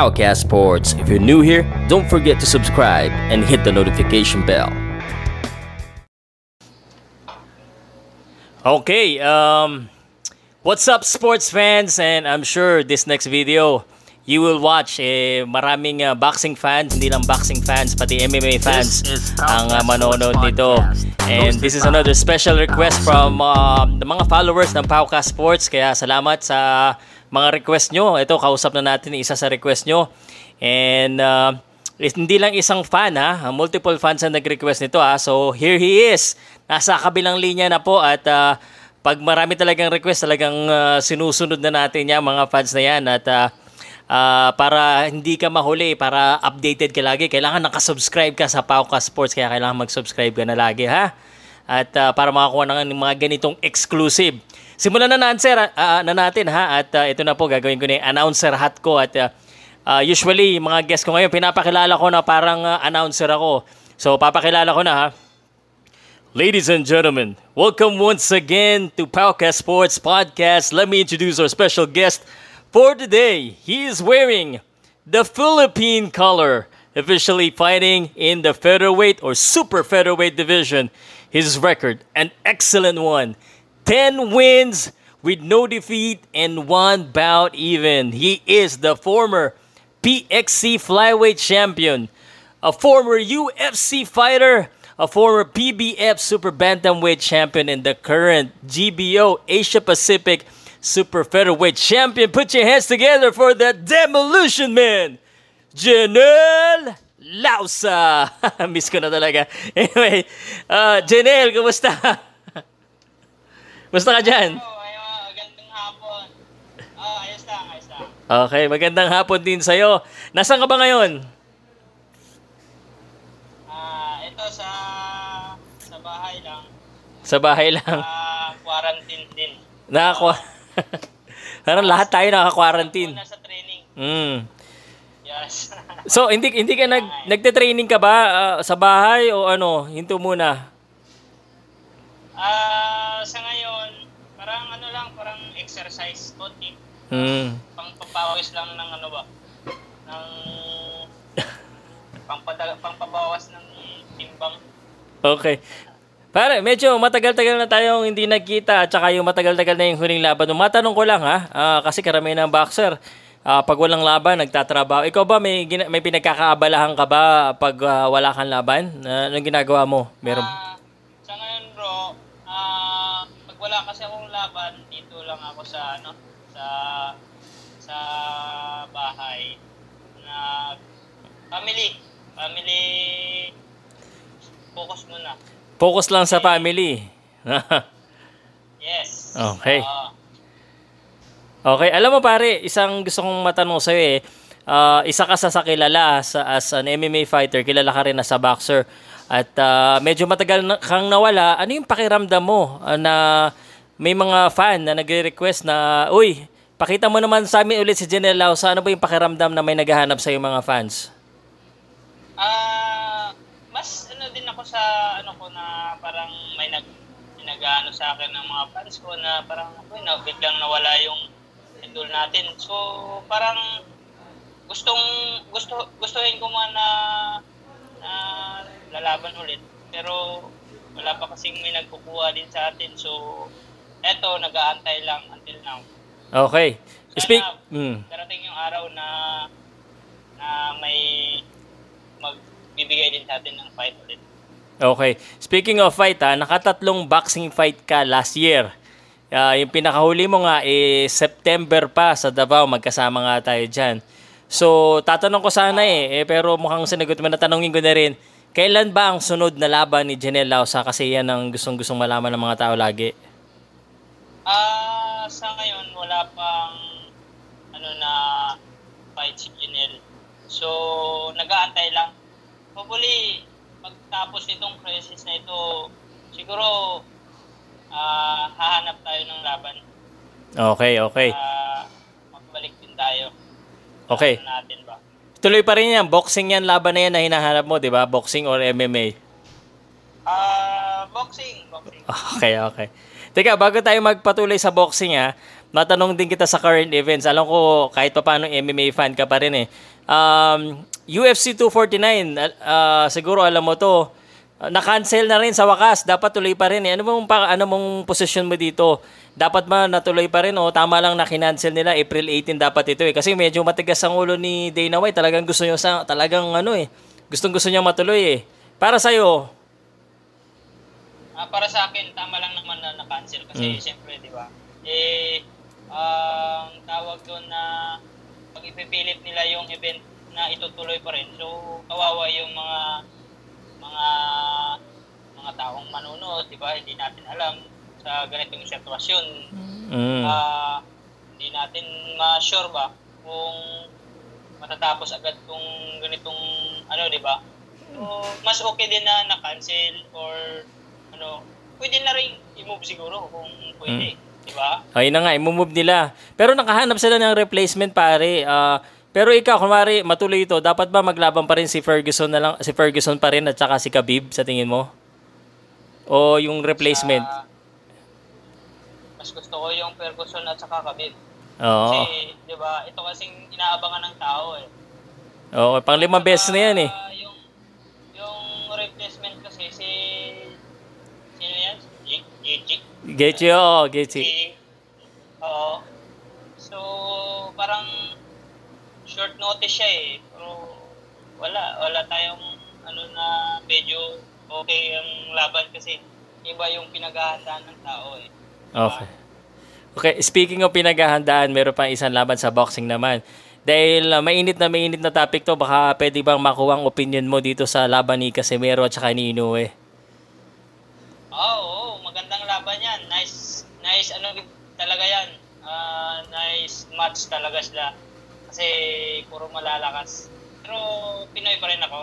Powercast Sports. If you're new here, don't forget to subscribe and hit the notification bell. Okay, um, what's up sports fans? And I'm sure this next video you will watch eh, maraming uh, boxing fans, hindi lang boxing fans, pati MMA fans ang uh, manonood nito. And this is another special request from uh, the mga followers ng Pauka Sports. Kaya salamat sa mga request nyo. Ito, kausap na natin isa sa request nyo. And uh, hindi lang isang fan ha, multiple fans ang nag-request nito ha. So here he is. Nasa kabilang linya na po at uh, pag marami talagang request, talagang uh, sinusunod na natin yan mga fans na yan at uh, uh, para hindi ka mahuli, para updated ka lagi, kailangan nakasubscribe ka sa Pauka Sports, kaya kailangan mag-subscribe ka na lagi, ha? At uh, para makakuha ng mga ganitong exclusive. Simulan na, na-answer, uh, na natin, ha? At uh, ito na po, gagawin ko na yung announcer hat ko. At uh, usually, mga guest ko ngayon, pinapakilala ko na parang uh, announcer ako. So, papakilala ko na, ha? Ladies and gentlemen, welcome once again to Pauka Sports Podcast. Let me introduce our special guest, For today, he is wearing the Philippine color, officially fighting in the featherweight or super featherweight division. His record, an excellent one 10 wins with no defeat and one bout even. He is the former PXC flyweight champion, a former UFC fighter, a former PBF super bantamweight champion, and the current GBO Asia Pacific super featherweight champion. Put your hands together for the Demolition Man, Janelle Lausa. Miss ko na talaga. Anyway, uh, Janelle, kumusta? Kumusta ka dyan? magandang hapon. Oh, ayos lang, ayos lang. Okay, magandang hapon din sa'yo. Nasaan ka ba ngayon? Ah, ito sa sa bahay lang. Sa bahay lang. Ah, quarantine din. Nakakuha. Parang lahat tayo naka-quarantine. Nasa training. Mm. Yes. So, hindi hindi ka nag nagte-training ka ba ah, sa bahay o ano? Hinto muna. Ah, sa Mm. Pangpapawis lang ng ano ba? Ng pangpada, pangpabawas ng timbang. Okay. Pare, medyo matagal-tagal na tayong hindi nagkita at saka yung matagal-tagal na yung huling laban. Matanong ko lang ha, ah, kasi karamihan ng boxer, ah, pag walang laban, nagtatrabaho. Ikaw ba may, may pinagkakaabalahan ka ba pag ah, wala kang laban? Uh, anong ginagawa mo? Meron? Ah, sa ngayon bro, ah, pag wala kasi akong laban, dito lang ako sa ano, sa sa bahay na family, family focus muna. Focus lang sa family. Yes. Okay. Ah, okay, alam mo pare, isang gusto kong matanong sa'yo eh. Ah, isa ka sa sa kilala sa, as an MMA fighter, kilala ka rin na sa boxer. At ah, medyo matagal na, kang nawala. Ano yung pakiramdam mo ah, na may mga fan na nagre-request na, Uy, pakita mo naman sa amin ulit si Janelle Lausa. Ano ba yung pakiramdam na may naghahanap sa mga fans? Ah, mas ano din ako sa ano ko na parang may nag may nag-ano sa akin ng mga fans ko na parang ako na biglang nawala yung idol natin. So parang gustong gusto gustuhin ko man na na lalaban ulit. Pero wala pa kasing may nagkukuha din sa atin. So eto nag-aantay lang until now. Okay. Speak. Sana Mm. darating yung araw na na may magbibigay din sa atin ng fight ulit. Okay. Speaking of fight, ha, nakatatlong boxing fight ka last year. Ah, yung pinakahuli mo nga, eh, September pa sa Davao, magkasama nga tayo dyan. So, tatanong ko sana eh, eh pero mukhang sinagot mo na tanongin ko na rin, kailan ba ang sunod na laban ni Janelle Lausa? Kasi yan ang gustong-gustong malaman ng mga tao lagi. Ah, sa ngayon wala pang ano na fight si Janelle. So, nag-aantay lang. Hopefully, pagtapos nitong crisis na ito, siguro ah hahanap tayo ng laban. Okay, okay. Ah, magbalik din tayo. Okay. Ano natin ba? Tuloy pa rin yan. Boxing yan, laban na yan na hinahanap mo, di ba? Boxing or MMA. Ah, boxing, boxing. Okay, okay. Teka, bago tayo magpatuloy sa boxing ha, matanong din kita sa current events. Alam ko kahit pa paano MMA fan ka pa rin eh. Um, UFC 249, uh, siguro alam mo to, uh, na-cancel na rin sa wakas. Dapat tuloy pa rin eh. Ano mong, pa, ano mong position mo dito? Dapat ba natuloy pa rin o tama lang na kinancel nila April 18 dapat ito eh. Kasi medyo matigas ang ulo ni Dana White. Talagang gusto niya sa, talagang ano eh. Gustong gusto niya matuloy eh. Para sa'yo, Ah, para sa akin, tama lang naman na na-cancel kasi mm. siyempre, di ba? Eh, ang uh, tawag doon na pag ipipilit nila yung event na itutuloy pa rin. So, kawawa yung mga mga mga taong manunood, di ba? Hindi natin alam sa ganitong sitwasyon. Mm. Uh, hindi natin ma-sure ba kung matatapos agad tong ganitong ano, di ba? So, mas okay din na na-cancel or ano, pwede na rin i-move siguro kung pwede. Mm. Di ba? Ayun na nga, i-move nila. Pero nakahanap sila ng replacement pare. Uh, pero ikaw, kumari, matuloy ito, dapat ba maglaban pa rin si Ferguson na lang, si Ferguson pa rin at saka si Khabib sa tingin mo? O yung replacement? Sa, mas gusto ko yung Ferguson at saka Khabib. Oo. Kasi, di ba, ito kasing inaabangan ng tao eh. Oo, pang limang beses na yan eh. Yung, yung replacement kasi si? Gechi? Gechi, oo. Gechi. Oo. So, parang short notice siya eh. Pero wala. Wala tayong ano na medyo okay ang laban kasi iba yung pinaghahandaan ng tao eh. Okay. Okay, speaking of pinaghahandaan, meron pang isang laban sa boxing naman. Dahil uh, mainit na mainit na topic to, baka pwede bang makuha ang opinion mo dito sa laban ni Casimero at saka ni Inoue? Oo, oh, magandang laban yan. Nice, nice ano talaga yan. Uh, nice match talaga sila. Kasi puro malalakas. Pero Pinoy pa rin ako.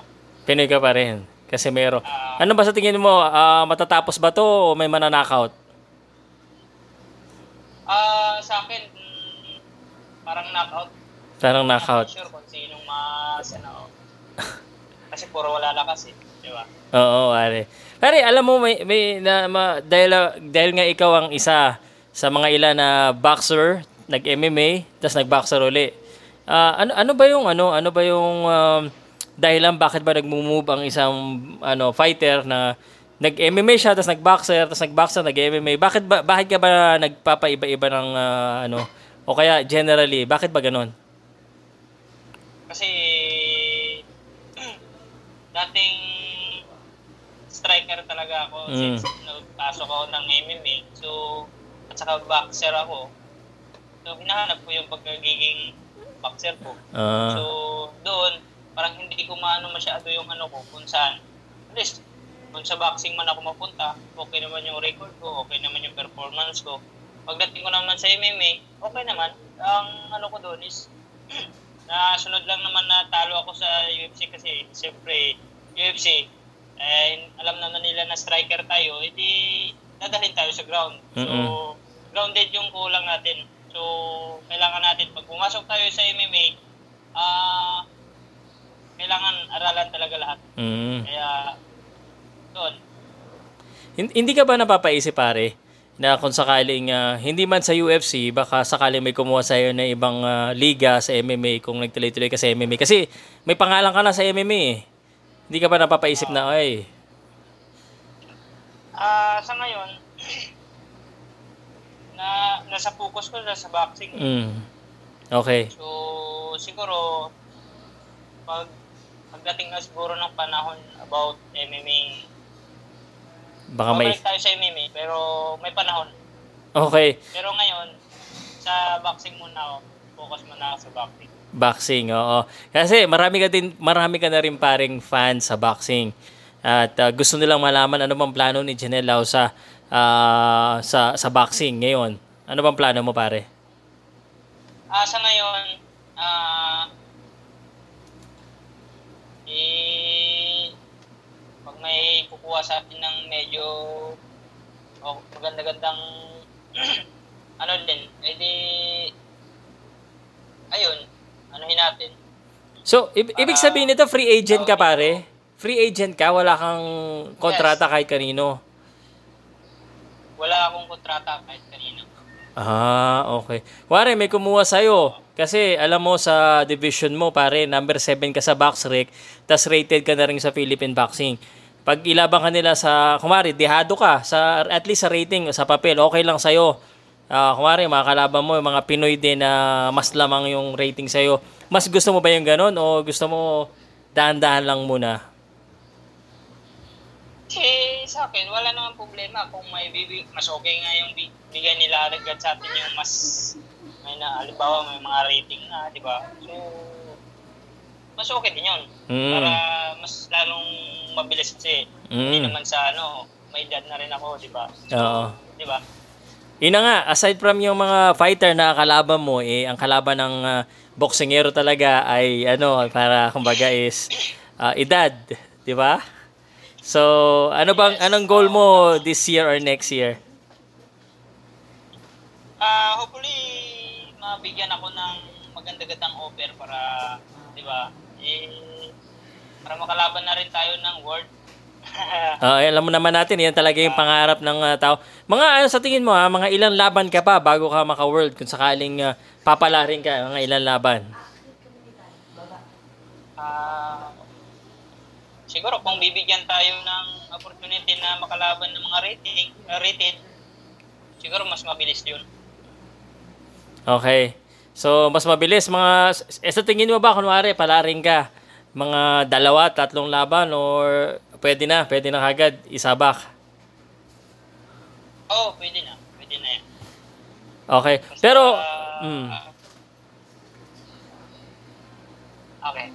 Pinoy ka pa rin. Kasi meron. Uh, ano ba sa tingin mo? Uh, matatapos ba to o may mananakaut? Ah, uh, sa akin, mm, parang knockout. Parang knockout. Hindi sure kung sinong mas, ano, kasi puro wala lakas eh. Di ba? Oo, are. Pare, alam mo may, may na, ma, dahil dahil nga ikaw ang isa sa mga ilan na boxer, nag-MMA, tapos nag-boxer uli. Uh, ano ano ba yung ano ano ba yung um, dahilan bakit ba nagmo-move ang isang ano fighter na nag-MMA siya tapos nag-boxer tapos nag-boxer nag-MMA bakit ba bakit ka ba nagpapaiba-iba ng uh, ano o kaya generally bakit ba ganoon kasi dating striker talaga ako mm. since nagpasok ako ng MMA. So, at saka boxer ako. So, hinahanap ko yung pagkagiging boxer ko. Uh. So, doon, parang hindi ko maano masyado yung ano ko kung saan. At least, kung sa boxing man ako mapunta, okay naman yung record ko, okay naman yung performance ko. Pagdating ko naman sa MMA, okay naman. Ang ano ko doon is, nasunod lang naman na talo ako sa UFC kasi siyempre UFC eh, alam naman nila na striker tayo, edi dadalhin tayo sa ground. So, mm-hmm. grounded yung kulang natin. So, kailangan natin, pag pumasok tayo sa MMA, ah, uh, kailangan aralan talaga lahat. Mm-hmm. Kaya, doon. Hindi ka ba napapaisip, pare, na kung sakaling uh, hindi man sa UFC, baka sakaling may kumuha sa iyo na ibang uh, liga sa MMA kung nagtuloy-tuloy ka sa MMA. Kasi may pangalan ka na sa MMA eh. Hindi ka ba napapaisip na, ay? Ah, uh, sa ngayon, na nasa focus ko na sa boxing. Mm. Okay. So, siguro, pag pagdating na siguro ng panahon about MMA, baka may... tayo sa MMA, pero may panahon. Okay. Pero ngayon, sa boxing muna ako, focus muna ako sa boxing. Boxing, oo. Kasi marami ka din marami ka na rin paring fans sa boxing. At uh, gusto nilang malaman ano bang plano ni Janelle Lau sa uh, sa sa boxing ngayon. Ano bang plano mo pare? Ah, uh, sa ngayon, uh, eh, pag may kukuha sa atin ng medyo oh, maganda-gandang ano din, edi ayun, anuhin natin. So, i- ibig sabihin nito, free agent ka pare? Free agent ka? Wala kang kontrata yes. kahit kanino? Wala akong kontrata kahit kanino. Ah, okay. Wari, may kumuha sa'yo. Kasi alam mo sa division mo, pare, number 7 ka sa box rec, tas rated ka na rin sa Philippine Boxing. Pag ilabang ka nila sa, kumari, dehado ka, sa, at least sa rating, sa papel, okay lang sa'yo. Uh, kumari, mga kalaban mo, mga Pinoy din na mas lamang yung rating sa'yo. Mas gusto mo ba yung ganun o gusto mo dahan-dahan lang muna? Eh, sa akin, wala naman problema kung may bibig, mas okay nga yung bigay nila agad sa atin yung mas, may na, halimbawa may mga rating na, di ba? So, mas okay din yun. Mm. Para mas lalong mabilis kasi. Mm. Hindi naman sa ano, may edad na rin ako, di ba? So, Oo. Di ba? Yun na nga, aside from yung mga fighter na kalaban mo, eh, ang kalaban ng uh, boksingero talaga ay ano, para kumbaga is uh, edad, di ba? So, ano bang anong goal mo this year or next year? Uh, hopefully mabigyan ako ng maganda-gandang offer para, 'di ba? Eh, para makalaban na rin tayo ng world. uh, alam mo naman natin, yan talaga yung pangarap ng uh, tao. Mga ano sa tingin mo ha, mga ilang laban ka pa bago ka maka-world kung sakaling uh, papalarin ka, mga ilang laban? Ah, uh, siguro kung bibigyan tayo ng opportunity na makalaban ng mga rating, uh, rated, siguro mas mabilis yun. Okay. So, mas mabilis. Mga, eh, sa tingin mo ba, kunwari, palaring ka, mga dalawa, tatlong laban, or pwede na, pwede na kagad, isabak? Oo, oh, pwede na. Pwede na yan. Okay. Basta, Pero, uh, mm. Okay.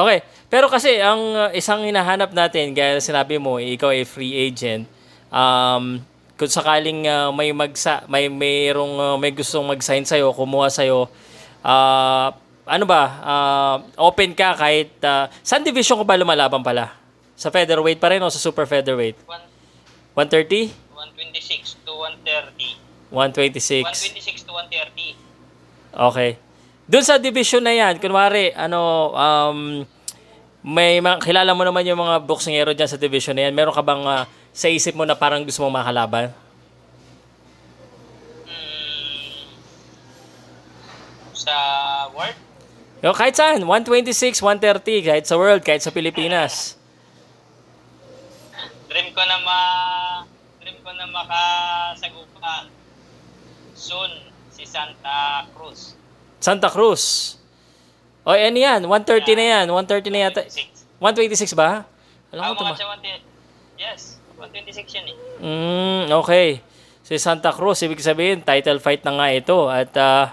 Okay. Pero kasi ang uh, isang hinahanap natin, gaya na sinabi mo, ikaw ay free agent. Um, kung sakaling uh, may magsa may mayroong uh, may gustong mag-sign sa iyo, kumuha sa iyo, uh, ano ba? Uh, open ka kahit uh, saan division ko ba lumalaban pala? Sa featherweight pa rin o sa super featherweight? 130? 126 to 130. 126. 126 to 130. Okay. Doon sa division na yan, kunwari, ano, um, may mga, kilala mo naman yung mga boksingero dyan sa division na yan. Meron ka bang uh, sa isip mo na parang gusto mong makalaban? Hmm, sa world? Yo, kahit saan. 126, 130. Kahit sa world, kahit sa Pilipinas. Dream ko na ma... Dream ko na makasagupan soon si Santa Cruz. Santa Cruz. O, ano yan? 130 na yan. 130 na yata. 126 ba? Alam ko ito Yes. 126 yan eh. Mm, okay. Si Santa Cruz, ibig sabihin, title fight na nga ito. At uh,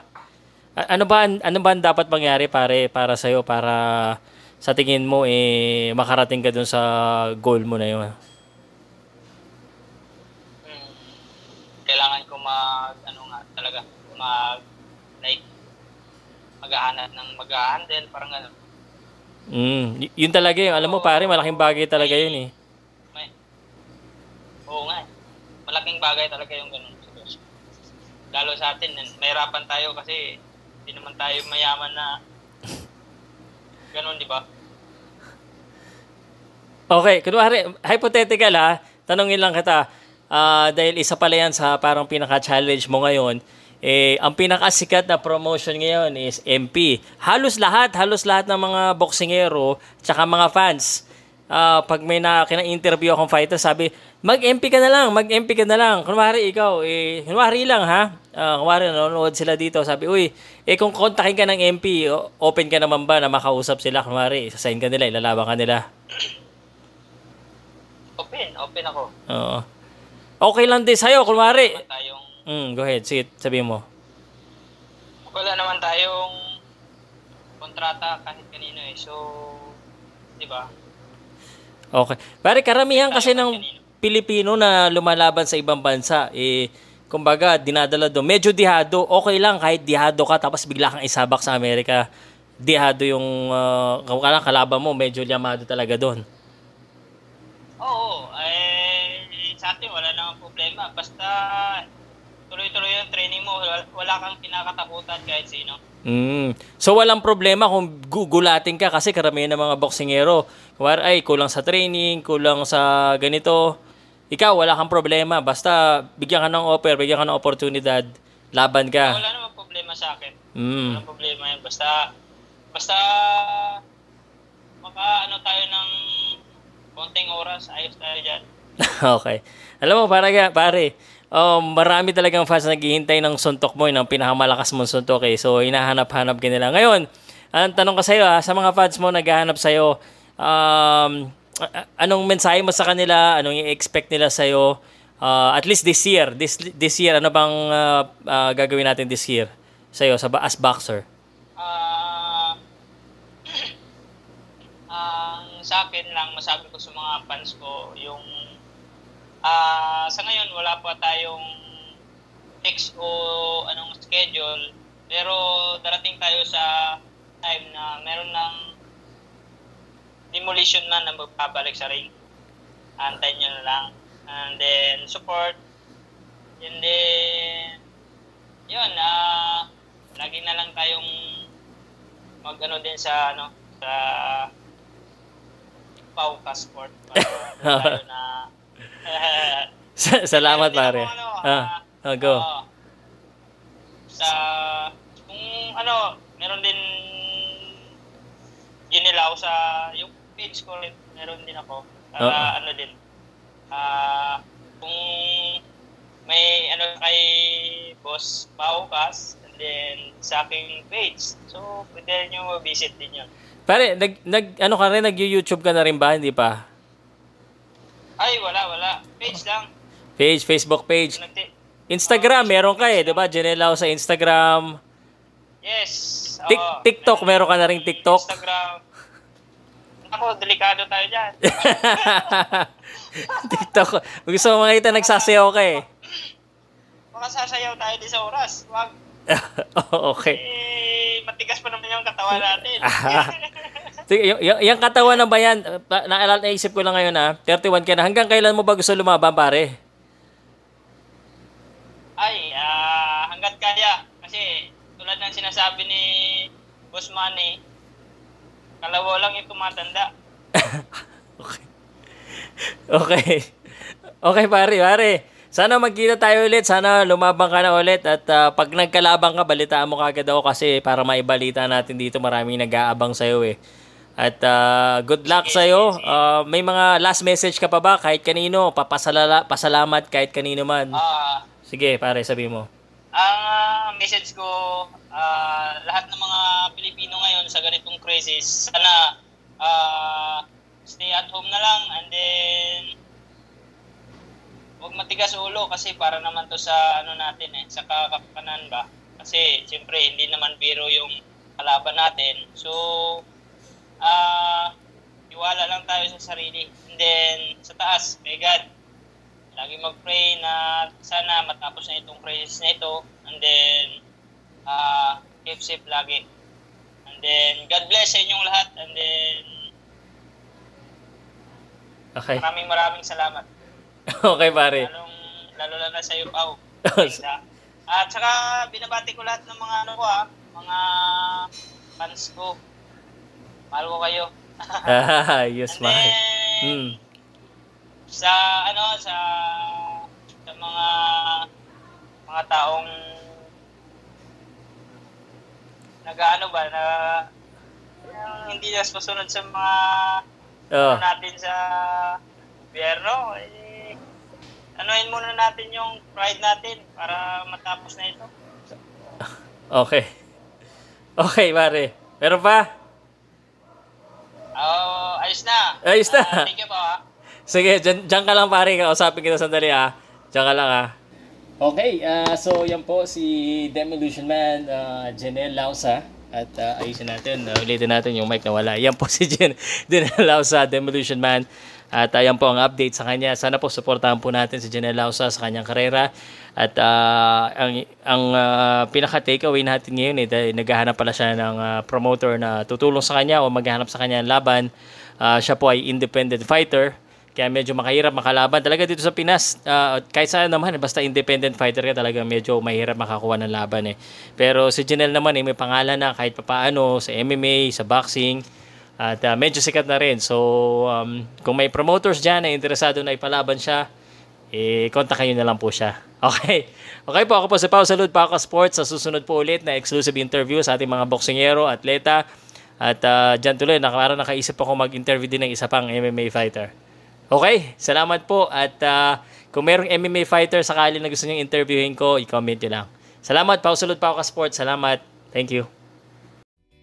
ano ba ano ba dapat mangyari pare para sa iyo para sa tingin mo eh makarating ka dun sa goal mo na 'yon? Hmm. Kailangan ko mag ano nga talaga mag like maghahanap ng mag-handle, parang gano'n. Mm, y- yun talaga yung, alam mo pare, malaking bagay talaga yun eh. May, oo nga eh. Malaking bagay talaga yung ganun. Lalo sa atin, mahirapan tayo kasi hindi naman tayo mayaman na ganun, di ba? Okay, kunwari, hypothetical ha, tanongin lang kita, uh, dahil isa pala yan sa parang pinaka-challenge mo ngayon, eh, ang pinakasikat na promotion ngayon is MP. Halos lahat, halos lahat ng mga boksingero, tsaka mga fans, uh, pag may na kina-interview akong fighter, sabi, mag-MP ka na lang, mag-MP ka na lang. Kunwari ikaw, eh, kunwari lang ha, uh, kunwari nanonood sila dito, sabi, uy, eh kung kontakin ka ng MP, open ka naman ba na makausap sila, kunwari, sasayin ka nila, ilalaban ka nila. Open, open ako. Oo. Okay lang din sa'yo, kunwari. Tayong Mm, go ahead. Sige, sabihin mo. Wala naman tayong kontrata kahit kanino eh. So, di ba? Okay. Pare, karamihan kasi ng Pilipino na lumalaban sa ibang bansa, eh, kumbaga, dinadala doon. Medyo dihado. Okay lang kahit dihado ka, tapos bigla kang isabak sa Amerika. Dihado yung uh, kalaban mo, medyo llamado talaga doon. Oo. Eh, sa atin, wala namang problema. Basta tuloy-tuloy yung training mo, wala kang kinakatakutan kahit sino. Mm. So walang problema kung gugulatin ka kasi karamihan ng mga boksingero, kumar ay kulang sa training, kulang sa ganito. ikaw, wala kang problema. Basta bigyan ka ng offer, bigyan ka ng oportunidad, laban ka. Wala namang problema sa akin. Mm. Walang problema yan. Basta, basta, maka ano tayo ng konting oras, ayos tayo dyan. okay. Alam mo, para pare, um, marami talagang fans na naghihintay ng suntok mo, ng pinakamalakas mong suntok eh. So, hinahanap-hanap ka nila. Ngayon, ang tanong ko sa'yo ha, sa mga fans mo naghahanap sa'yo, um, anong mensahe mo sa kanila? Anong i-expect nila sa'yo? Uh, at least this year, this this year, ano bang uh, uh, gagawin natin this year sa'yo sa, as boxer? Ah, ang sa akin lang, masabi ko sa mga fans ko, yung ah sa ngayon wala pa tayong fix o anong schedule pero darating tayo sa time na meron ng demolition man na magbabalik sa ring. Antayin nyo na lang. And then, support. And then, yun, ah, lagi na lang tayong mag ano din sa, ano, sa Pauka Sport. Para tayo na, Salamat, pare. ako, ano, Ah, ah, oh, go. oo. sa, kung ano, meron din ginilaw sa, yung page ko rin, meron din ako. Para Oo. ano din, ah, kung may ano kay Boss Paukas, and then sa aking page. So, pwede nyo visit din yun. Pare, nag, nag, ano ka rin, nag-YouTube ka na rin ba? Hindi pa? Ay, wala, wala. Page lang. Page, Facebook page. Instagram, meron ka eh, di ba? Janelle sa Instagram. yes. Tik-. TikTok, meron ka na ring TikTok? Instagram. Ako, delikado tayo dyan. TikTok. Gusto mo makita nagsasayaw ka eh. Baka sasayaw tayo din sa oras. Wag. Oh, okay. Eh, matigas pa naman yung katawan natin. Sige, y- y- yung katawan na ba yan? Naalala, naisip ko lang ngayon ha. 31 ka na. Hanggang kailan mo ba gusto lumaban pare? Ay, ah, hanggat kaya. Kasi, tulad ng sinasabi ni Boss Manny, kalawa lang yung tumatanda. okay. Okay. Okay pare, pare. Sana magkita tayo ulit. Sana lumabang ka na ulit. At ah, pag nagkalabang ka, balitaan mo kagad ako kasi para maibalita natin dito maraming nag-aabang sa'yo eh. At ah, good luck sa'yo. Ah, may mga last message ka pa ba? Kahit kanino. Papasalala, pasalamat kahit kanino man. Ah, Sige, pare, sabi mo. Ang ah, message ko, ah, lahat ng mga Pilipino ngayon sa ganitong crisis, sana ah, stay at home na lang and then huwag matigas ulo kasi para naman to sa ano natin eh, sa kakakanan ba. Kasi siyempre hindi naman biro yung kalaban natin. So, ah, iwala lang tayo sa sarili. And then, sa taas, may God, lagi mag-pray na sana matapos na itong crisis na ito. And then uh, keep safe lagi. And then God bless sa inyong lahat. And then Okay. maraming maraming salamat. Okay, pare. lalong lalo na na sa iyo Pao at saka binabati ko lahat ng mga ano ko ha mga fans ko. Mahal ko kayo. Ah, yes, and pare. Sa ano sa sa mga mga taong nagaano ba na yung hindi na susunod sa mga Oh. ano natin sa gobyerno eh, anuhin muna natin yung pride natin para matapos na ito. Okay. Okay, pare. Meron pa? Oh, ayos na. Ayos na. Ah, thank you po ha. Sige, dyan, dyan ka lang pare. Kausapin kita sandali ah. Diyan ka lang ah. Okay, ah, so yan po si Demolition Man, uh, Janelle Lausa. At ah, ayusin natin, uh, ulitin natin yung mic na wala. Yan po si Jen, Janelle Lausa, Demolition Man. At ayan po ang update sa kanya. Sana po supportahan po natin si Janelle Lausa sa kanyang karera. At ah, ang, ang ah, pinaka-takeaway natin ngayon eh, dahil naghahanap pala siya ng ah, promoter na tutulong sa kanya o maghahanap sa kanya ng laban. Ah, siya po ay independent fighter. Kaya medyo makahirap makalaban. Talaga dito sa Pinas, ah, kahit saan naman, basta independent fighter ka talaga medyo mahirap makakuha ng laban eh. Pero si Janelle naman eh, may pangalan na kahit papaano sa MMA, sa boxing. At ah, medyo sikat na rin. So, um, kung may promoters dyan na interesado na ipalaban siya, eh, kontak kayo na lang po siya. Okay. Okay po, ako po si Pao Salud, Pao Sports. Sa susunod po ulit na exclusive interview sa ating mga boksingero, atleta. At uh, dyan tuloy, naka, nakaisip ako mag-interview din ng isa pang MMA fighter. Okay, salamat po. At uh, kung merong MMA fighter sakali na gusto nyo interviewin ko, i-comment nyo lang. Salamat, Pao Salud, Pao Sports. Salamat. Thank you.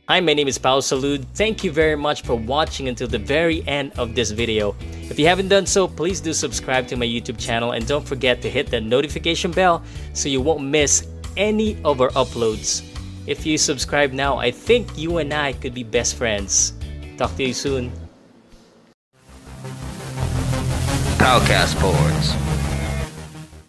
Hi, my name is Paul Salud. Thank you very much for watching until the very end of this video. If you haven't done so, please do subscribe to my YouTube channel and don't forget to hit the notification bell so you won't miss any of our uploads. If you subscribe now, I think you and I could be best friends. Talk to you soon. Powercast Sports.